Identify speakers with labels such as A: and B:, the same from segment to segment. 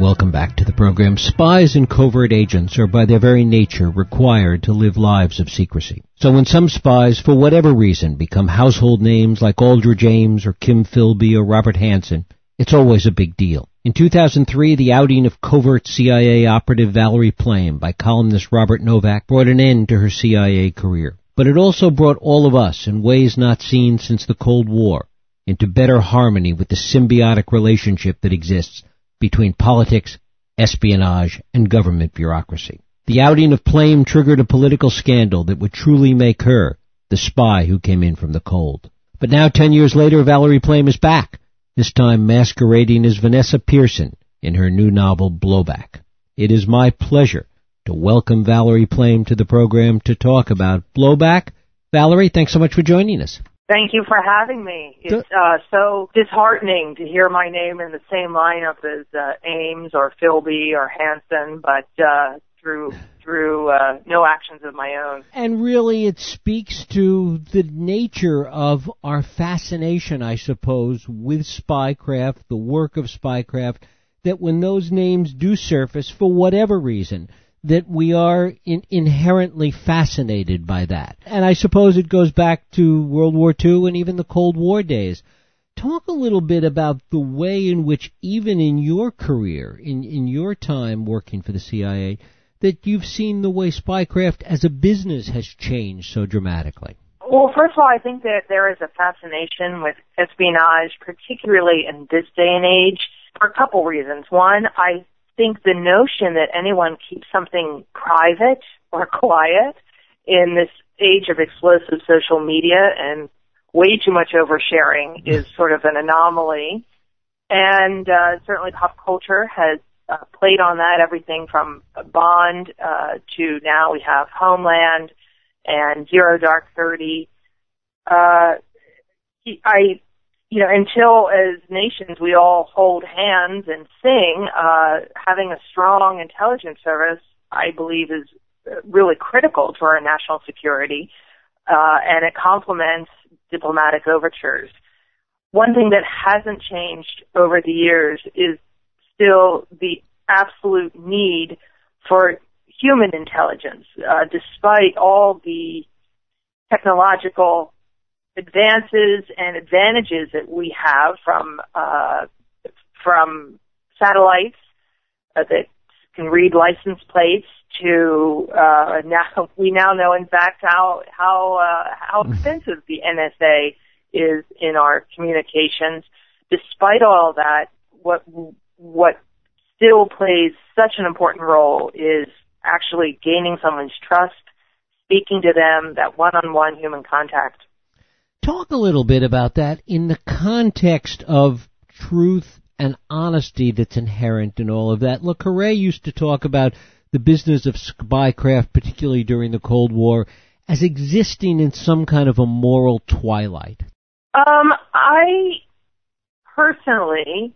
A: Welcome back to the program. Spies and covert agents are by their very nature required to live lives of secrecy. So when some spies, for whatever reason, become household names like Aldrich Ames or Kim Philby or Robert Hanssen, it's always a big deal. In 2003, the outing of covert CIA operative Valerie Plame by columnist Robert Novak brought an end to her CIA career. But it also brought all of us, in ways not seen since the Cold War, into better harmony with the symbiotic relationship that exists between politics, espionage, and government bureaucracy. The outing of Plame triggered a political scandal that would truly make her the spy who came in from the cold. But now, ten years later, Valerie Plame is back, this time masquerading as Vanessa Pearson in her new novel, Blowback. It is my pleasure to welcome Valerie Plame to the program to talk about Blowback. Valerie, thanks so much for joining us.
B: Thank you for having me. It's uh, so disheartening to hear my name in the same lineup as uh, Ames or Philby or Hanssen, but uh, through through uh, no actions of my own.
A: And really, it speaks to the nature of our fascination, I suppose, with spycraft, the work of spycraft. That when those names do surface, for whatever reason, that we are in, inherently fascinated by that. And I suppose it goes back to World War II and even the Cold War days. Talk a little bit about the way in which, even in your career, in, in your time working for the CIA, that you've seen the way spycraft as a business has changed so dramatically.
B: Well, first of all, I think that there is a fascination with espionage, particularly in this day and age, for a couple reasons. One, I think the notion that anyone keeps something private or quiet in this age of explosive social media and way too much oversharing is sort of an anomaly. And uh, certainly pop culture has uh, played on that, everything from Bond uh, to now we have Homeland and Zero Dark Thirty. Uh, I you know, until as nations we all hold hands and sing, uh, having a strong intelligence service, I believe, is really critical to our national security, uh, and it complements diplomatic overtures. One thing that hasn't changed over the years is still the absolute need for human intelligence, uh, despite all the technological advances and advantages that we have from uh, from satellites uh, that can read license plates to uh, now we now know in fact how how uh, how mm. expensive the NSA is in our communications. Despite all that, what what still plays such an important role is actually gaining someone's trust, speaking to them, that one-on-one human contact.
A: Talk a little bit about that in the context of truth and honesty that's inherent in all of that. Le Carre used to talk about the business of spycraft, particularly during the Cold War, as existing in some kind of a moral twilight.
B: Um, I personally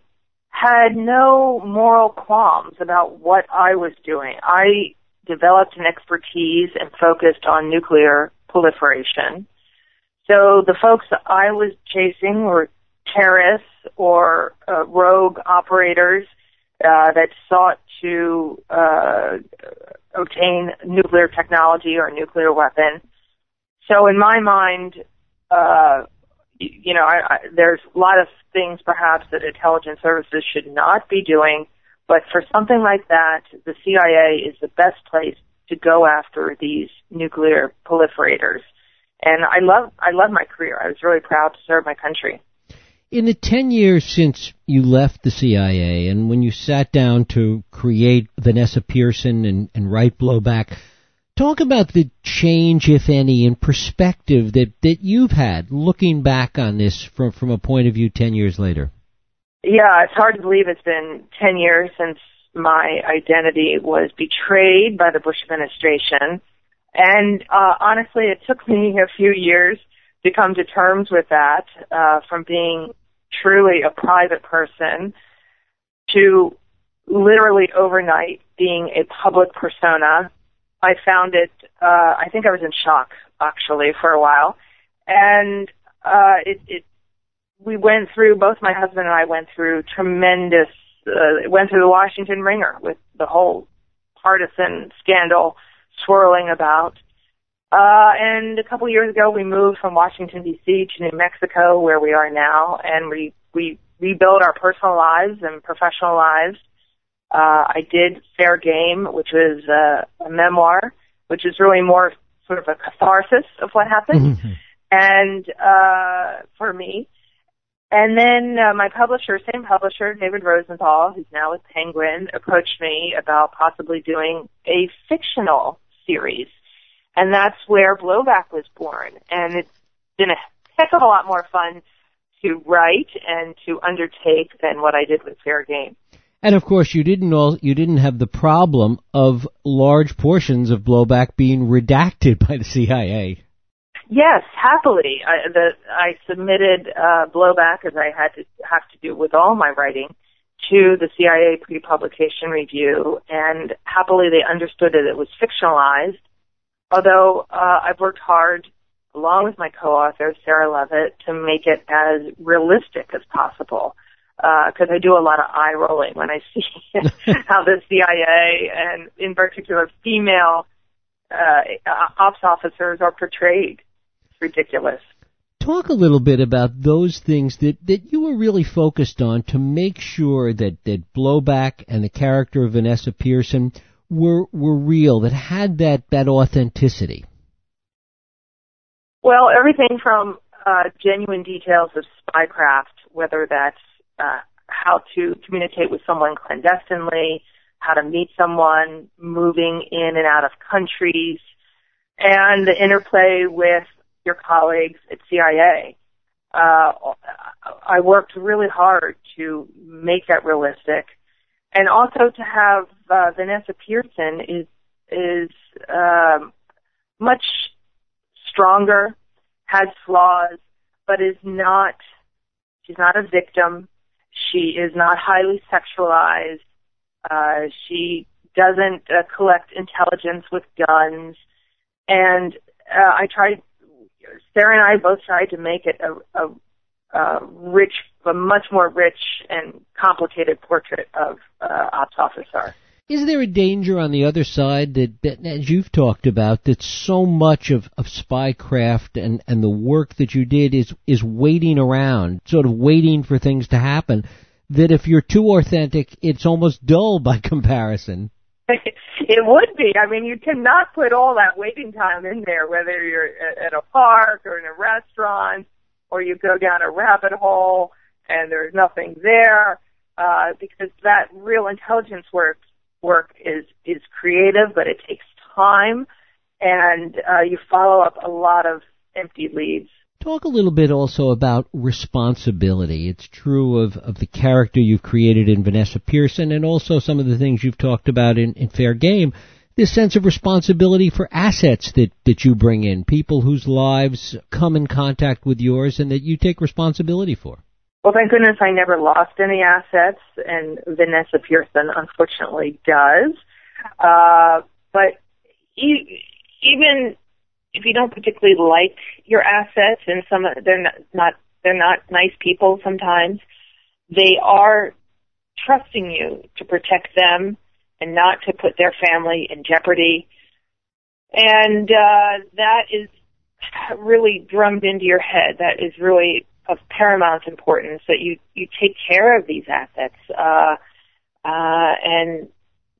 B: had no moral qualms about what I was doing. I developed an expertise and focused on nuclear proliferation. So the folks I was chasing were terrorists or uh, rogue operators uh, that sought to uh, obtain nuclear technology or a nuclear weapon. So in my mind, uh, you know, I, I, there's a lot of things perhaps that intelligence services should not be doing, but for something like that, the CIA is the best place to go after these nuclear proliferators and I love I love my career. I was really proud to serve my country.
A: In the 10 years since you left the CIA and when you sat down to create Vanessa Pearson and, and write Blowback, talk about the change, if any, in perspective that, that you've had looking back on this from, from a point of view 10 years later.
B: Yeah, it's hard to believe it's been 10 years since my identity was betrayed by the Bush administration and uh, honestly, it took me a few years to come to terms with that, uh, from being truly a private person to literally overnight being a public persona. I found it, uh, I think I was in shock actually for a while. And, uh, it, it, we went through, both my husband and I went through tremendous, uh, went through the Washington Wringer with the whole partisan scandal swirling about. Uh, and a couple years ago, we moved from Washington D.C. to New Mexico, where we are now, and we we rebuilt our personal lives and professional lives. Uh, I did Fair Game, which was uh, a memoir, which is really more sort of a catharsis of what happened, mm-hmm. and uh, for me. And then uh, my publisher, same publisher, David Rosenthal, who's now with Penguin, approached me about possibly doing a fictional series. And that's where Blowback was born. And it's been a heck of a lot more fun to write and to undertake than what I did with Fair Game.
A: And of course, you didn't all, you didn't have the problem of large portions of blowback being redacted by the CIA.
B: Yes, happily. I, the, I submitted uh, blowback as I had to have to do with all my writing to the CIA pre-publication review, and happily they understood that it was fictionalized. Although uh, I've worked hard, along with my co-author Sarah Lovett, to make it as realistic as possible. Because uh, I do a lot of eye rolling when I see how the CIA and, in particular, female uh, ops officers are portrayed It's ridiculous.
A: Talk a little bit about those things that, that you were really focused on to make sure that, that Blowback and the character of Vanessa Pearson were were real, that had that, that authenticity.
B: Well, everything from uh, genuine details of spycraft, whether that's uh, how to communicate with someone clandestinely, how to meet someone moving in and out of countries, and the interplay with your colleagues at CIA. Uh, I worked really hard to make that realistic, and also to have uh, Vanessa Pearson is is um, much stronger, has flaws, but is not. She's not a victim. She is not highly sexualized. Uh, she doesn't uh, collect intelligence with guns, and uh, I tried Sarah and I both tried to make it a, a, rich, a much more rich and complicated portrait of uh, ops officer.
A: Is there a danger on the other side that, that as you've talked about, that so much of, of spycraft and, and the work that you did is, is waiting around, sort of waiting for things to happen, that if you're too authentic, it's almost dull by comparison?
B: it would be. I mean, you cannot put all that waiting time in there, whether you're at a park or in a restaurant, or you go down a rabbit hole and there's nothing there, uh, because that real intelligence work work is is creative, but it takes time, and uh, you follow up a lot of empty leads.
A: Talk a little bit also about responsibility. It's true of, of the character you've created in Vanessa Pearson and also some of the things you've talked about in, in Fair Game. This sense of responsibility for assets that, that you bring in, people whose lives come in contact with yours and that you take responsibility for.
B: Well, thank goodness I never lost any assets, and Vanessa Pearson unfortunately does. Uh, but e- even if you don't particularly like your assets and some they're not, they're not nice people sometimes, they are trusting you to protect them and not to put their family in jeopardy. And uh, that is really drummed into your head. That is really of paramount importance that you you take care of these assets uh, uh, and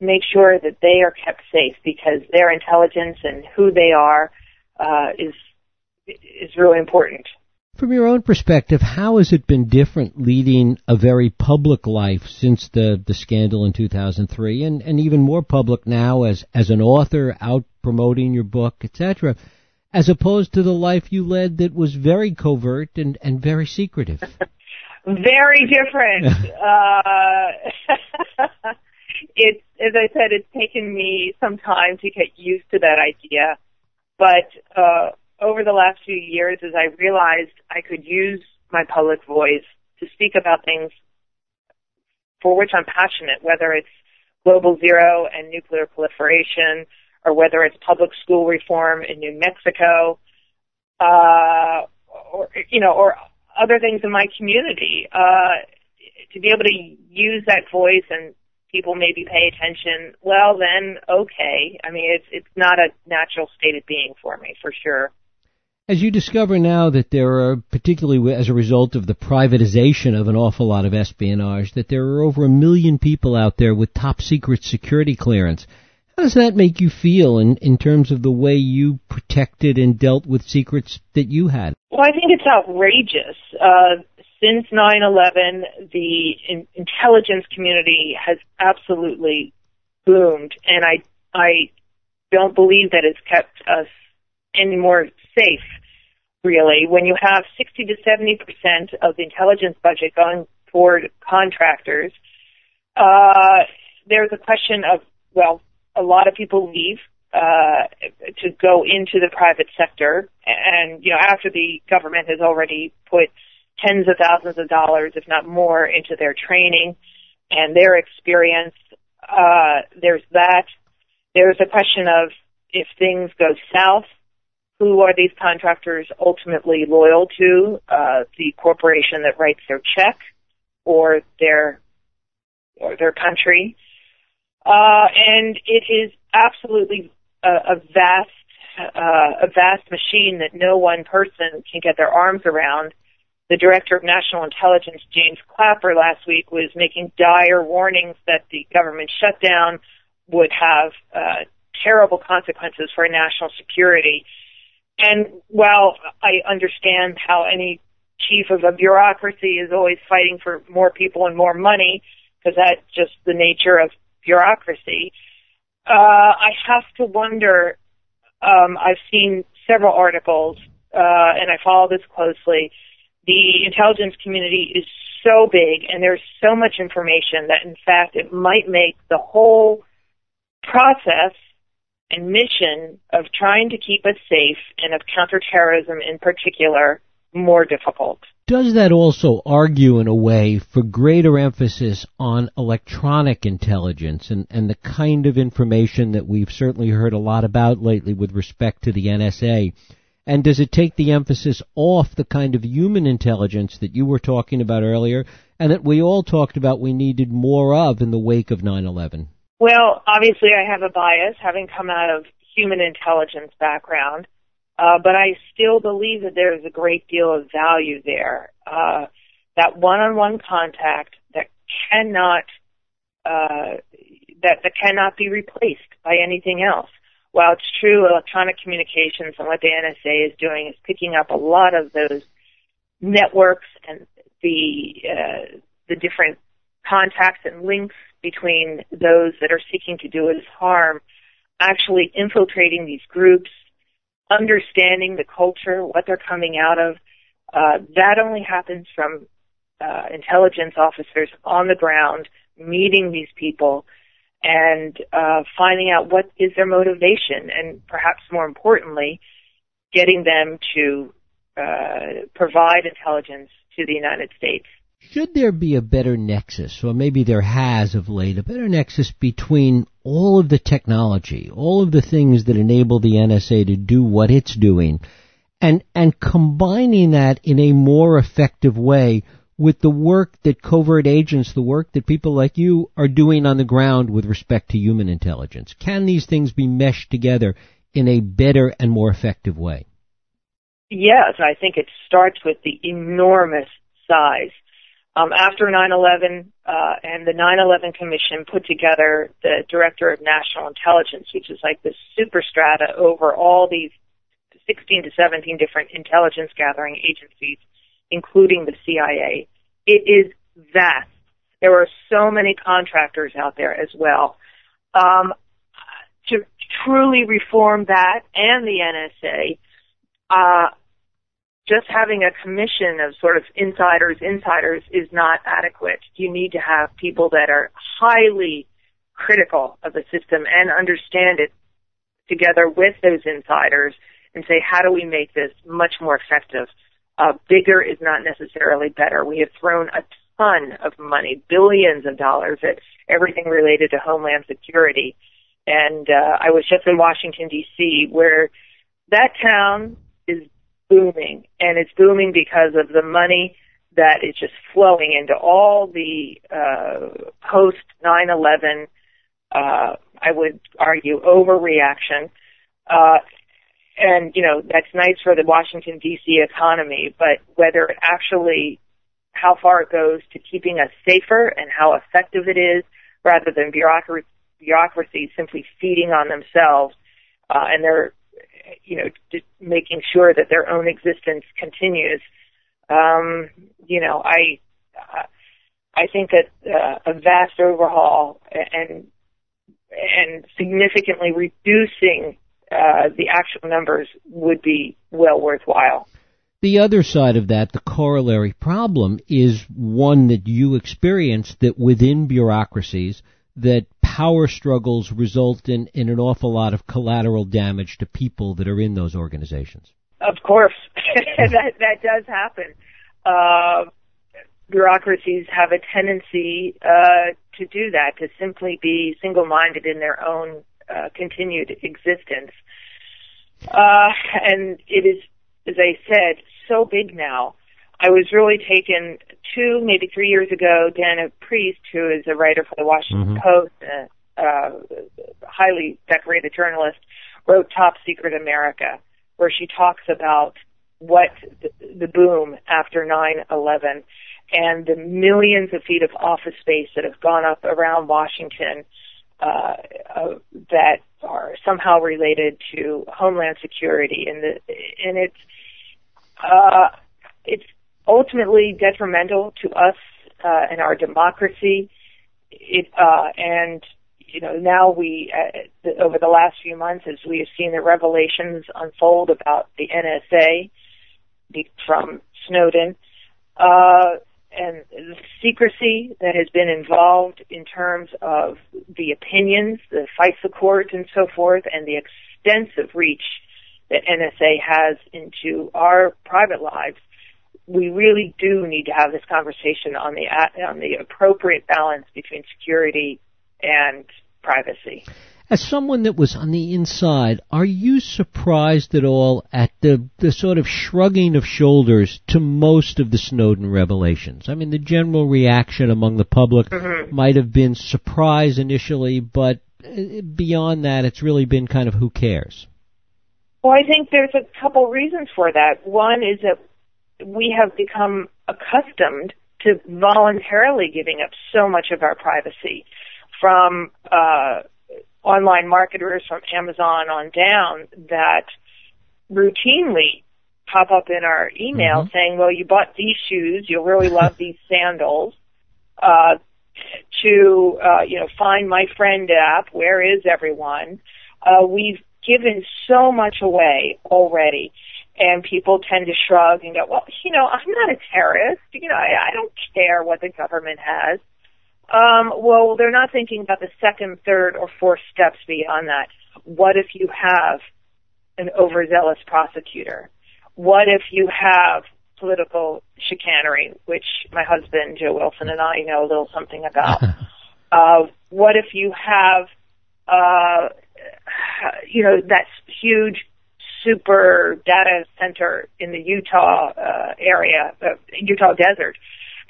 B: make sure that they are kept safe because their intelligence and who they are uh, is is really important.
A: From your own perspective, how has it been different leading a very public life since the, the scandal in 2003 and, and even more public now as, as an author out promoting your book, etc., as opposed to the life you led that was very covert and, and very secretive?
B: very different. uh, it's, as I said, it's taken me some time to get used to that idea. But uh, over the last few years, as I realized I could use my public voice to speak about things for which I'm passionate, whether it's global zero and nuclear proliferation, or whether it's public school reform in New Mexico, uh, or you know, or other things in my community. Uh, to be able to use that voice and people maybe pay attention, well then okay. I mean it's it's not a natural state of being for me for sure.
A: As you discover now that there are, particularly as a result of the privatization of an awful lot of espionage, that there are over a million people out there with top secret security clearance. How does that make you feel in, in terms of the way you protected and dealt with secrets that you had?
B: Well, I think it's outrageous. Uh, since 9/11, the in- intelligence community has absolutely boomed, and I I don't believe that it's kept us any more safe, really. When you have 60 to 70 percent of the intelligence budget going toward contractors, uh, there's a question of, well, a lot of people leave uh, to go into the private sector, and you know, after the government has already put tens of thousands of dollars, if not more, into their training and their experience, uh, there's that. There's a question of if things go south, who are these contractors ultimately loyal to? Uh, the corporation that writes their check or their or their country. Uh, and it is absolutely a, a vast uh, a vast machine that no one person can get their arms around. The director of national intelligence, James Clapper, last week was making dire warnings that the government shutdown would have uh, terrible consequences for national security. And while I understand how any chief of a bureaucracy is always fighting for more people and more money, because that's just the nature of bureaucracy, uh, I have to wonder. Um, I've seen several articles, uh, and I follow this closely. The intelligence community is so big, and there's so much information that, in fact, it might make the whole process and mission of trying to keep us safe and of counterterrorism in particular more difficult.
A: Does that also argue in a way for greater emphasis on electronic intelligence and, and the kind of information that we've certainly heard a lot about lately with respect to the NSA? And does it take the emphasis off the kind of human intelligence that you were talking about earlier and that we all talked about we needed more of in the wake of 9-11?
B: Well, obviously I have a bias having come out of human intelligence background. Uh, but I still believe that there is a great deal of value there. Uh, that one-on-one contact that cannot uh, that that cannot be replaced by anything else. While it's true, electronic communications and what the NSA is doing is picking up a lot of those networks and the uh, the different contacts and links between those that are seeking to do us harm, actually infiltrating these groups understanding the culture, what they're coming out of. Uh, that only happens from uh, intelligence officers on the ground meeting these people and uh, finding out what is their motivation, and perhaps more importantly, getting them to uh, provide intelligence to the United States.
A: Should there be a better nexus, or maybe there has of late, a better nexus between all of the technology, all of the things that enable the NSA to do what it's doing, and, and combining that in a more effective way with the work that covert agents, the work that people like you are doing on the ground with respect to human intelligence? Can these things be meshed together in a better and more effective way?
B: Yes, I think it starts with the enormous size um, after 9/11 uh, and the 9/11 Commission put together the Director of National Intelligence, which is like the super strata over all these 16 to 17 different intelligence gathering agencies, including the CIA. It is vast. There are so many contractors out there as well. Um, to truly reform that and the NSA, uh, just having a commission of sort of insiders, insiders is not adequate. You need to have people that are highly critical of the system and understand it together with those insiders and say, how do we make this much more effective? Uh, bigger is not necessarily better. We have thrown a ton of money, billions of dollars at everything related to Homeland Security. And uh, I was just in Washington D.C. where that town is booming, and it's booming because of the money that is just flowing into all the uh, post 9/11. Uh, I would argue overreaction, uh, and you know that's nice for the Washington D.C. economy, but whether it actually how far it goes to keeping us safer and how effective it is, rather than bureaucracy, bureaucracy simply feeding on themselves, uh, and they're you know just making sure that their own existence continues. Um, you know, I I think that uh, a vast overhaul and and significantly reducing uh, the actual numbers would be well worthwhile.
A: The other side of that, the corollary problem, is one that you experience that within bureaucracies, that power struggles result in, in an awful lot of collateral damage to people that are in those organizations.
B: Of course, that that does happen. Uh, bureaucracies have a tendency uh, to do that, to simply be single-minded in their own uh, continued existence. Uh, and it is, as I said, so big now. I was really taken two, maybe three years ago. Dana Priest, who is a writer for the Washington mm-hmm. Post, a uh, highly decorated journalist, wrote Top Secret America, where she talks about what the, the boom after 9/11 and the millions of feet of office space that have gone up around Washington uh, uh, that are somehow related to Homeland Security, and the and it's uh, it's ultimately detrimental to us uh, and our democracy. It uh, and you know now we uh, over the last few months as we have seen the revelations unfold about the NSA from Snowden. And the secrecy that has been involved in terms of the opinions, the FISA court and so forth, and the extensive reach that NSA has into our private lives, we really do need to have this conversation on the on the appropriate balance between security and privacy.
A: As someone that was on the inside, are you surprised at all at the, the sort of shrugging of shoulders to most of the Snowden revelations? I mean, the general reaction among the public mm-hmm. might have been surprise initially, but uh, beyond that, it's really been kind of who cares?
B: Well, I think there's a couple reasons for that. One is that we have become accustomed to voluntarily giving up so much of our privacy from uh, online marketers from Amazon on down that routinely pop up in our email mm-hmm. saying, well, you bought these shoes, you'll really love these sandals. Uh, to, uh, you know, find my friend app, where is everyone? Uh, we've given so much away already and people tend to shrug and go, well, you know, I'm not a terrorist. You know, I, I don't care what the government has. Um, well, they're not thinking about the second, third, or fourth steps beyond that. What if you have an overzealous prosecutor? What if you have political chicanery, which my husband Joe Wilson and I know a little something about? uh, what if you have, uh, you know, that huge super data center in the Utah uh, area, uh, Utah desert,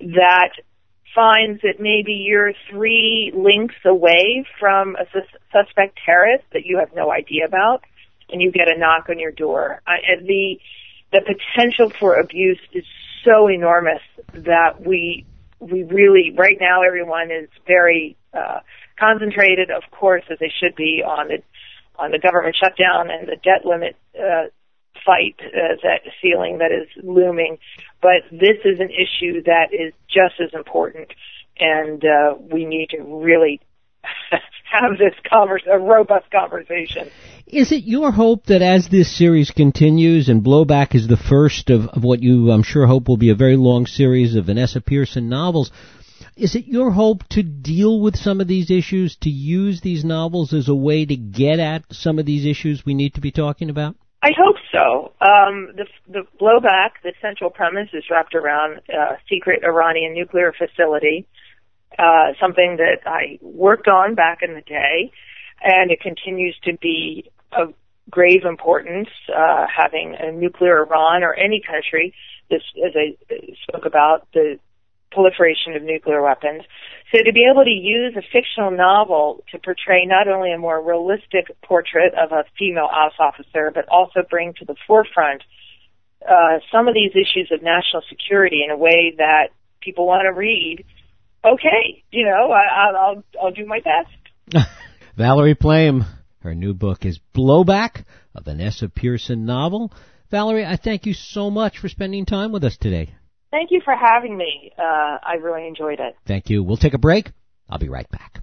B: that finds that maybe you're three links away from a sus- suspect terrorist that you have no idea about, and you get a knock on your door. Uh, the the potential for abuse is so enormous that we we really right now everyone is very uh, concentrated, of course, as they should be on the on the government shutdown and the debt limit uh, fight uh, that ceiling that is looming. But this is an issue that is just as important, and uh, we need to really have this converse, a robust conversation.
A: Is it your hope that as this series continues, and Blowback is the first of, of what you, I'm sure, hope will be a very long series of Vanessa Pearson novels, is it your hope to deal with some of these issues, to use these novels as a way to get at some of these issues we need to be talking about?
B: I hope so. Um, the, the blowback, the central premise is wrapped around a secret Iranian nuclear facility, uh, something that I worked on back in the day, and it continues to be of grave importance, uh, having a nuclear Iran or any country this, as I spoke about, the proliferation of nuclear weapons. So to be able to use a fictional novel to portray not only a more realistic portrait of a female ICE officer, but also bring to the forefront uh, some of these issues of national security in a way that people want to read. Okay, you know, I, I'll I'll do my best.
A: Valerie Plame, her new book is Blowback, a Vanessa Pearson novel. Valerie, I thank you so much for spending time with us today.
B: Thank you for having me. Uh, I really enjoyed it.
A: Thank you. We'll take a break. I'll be right back.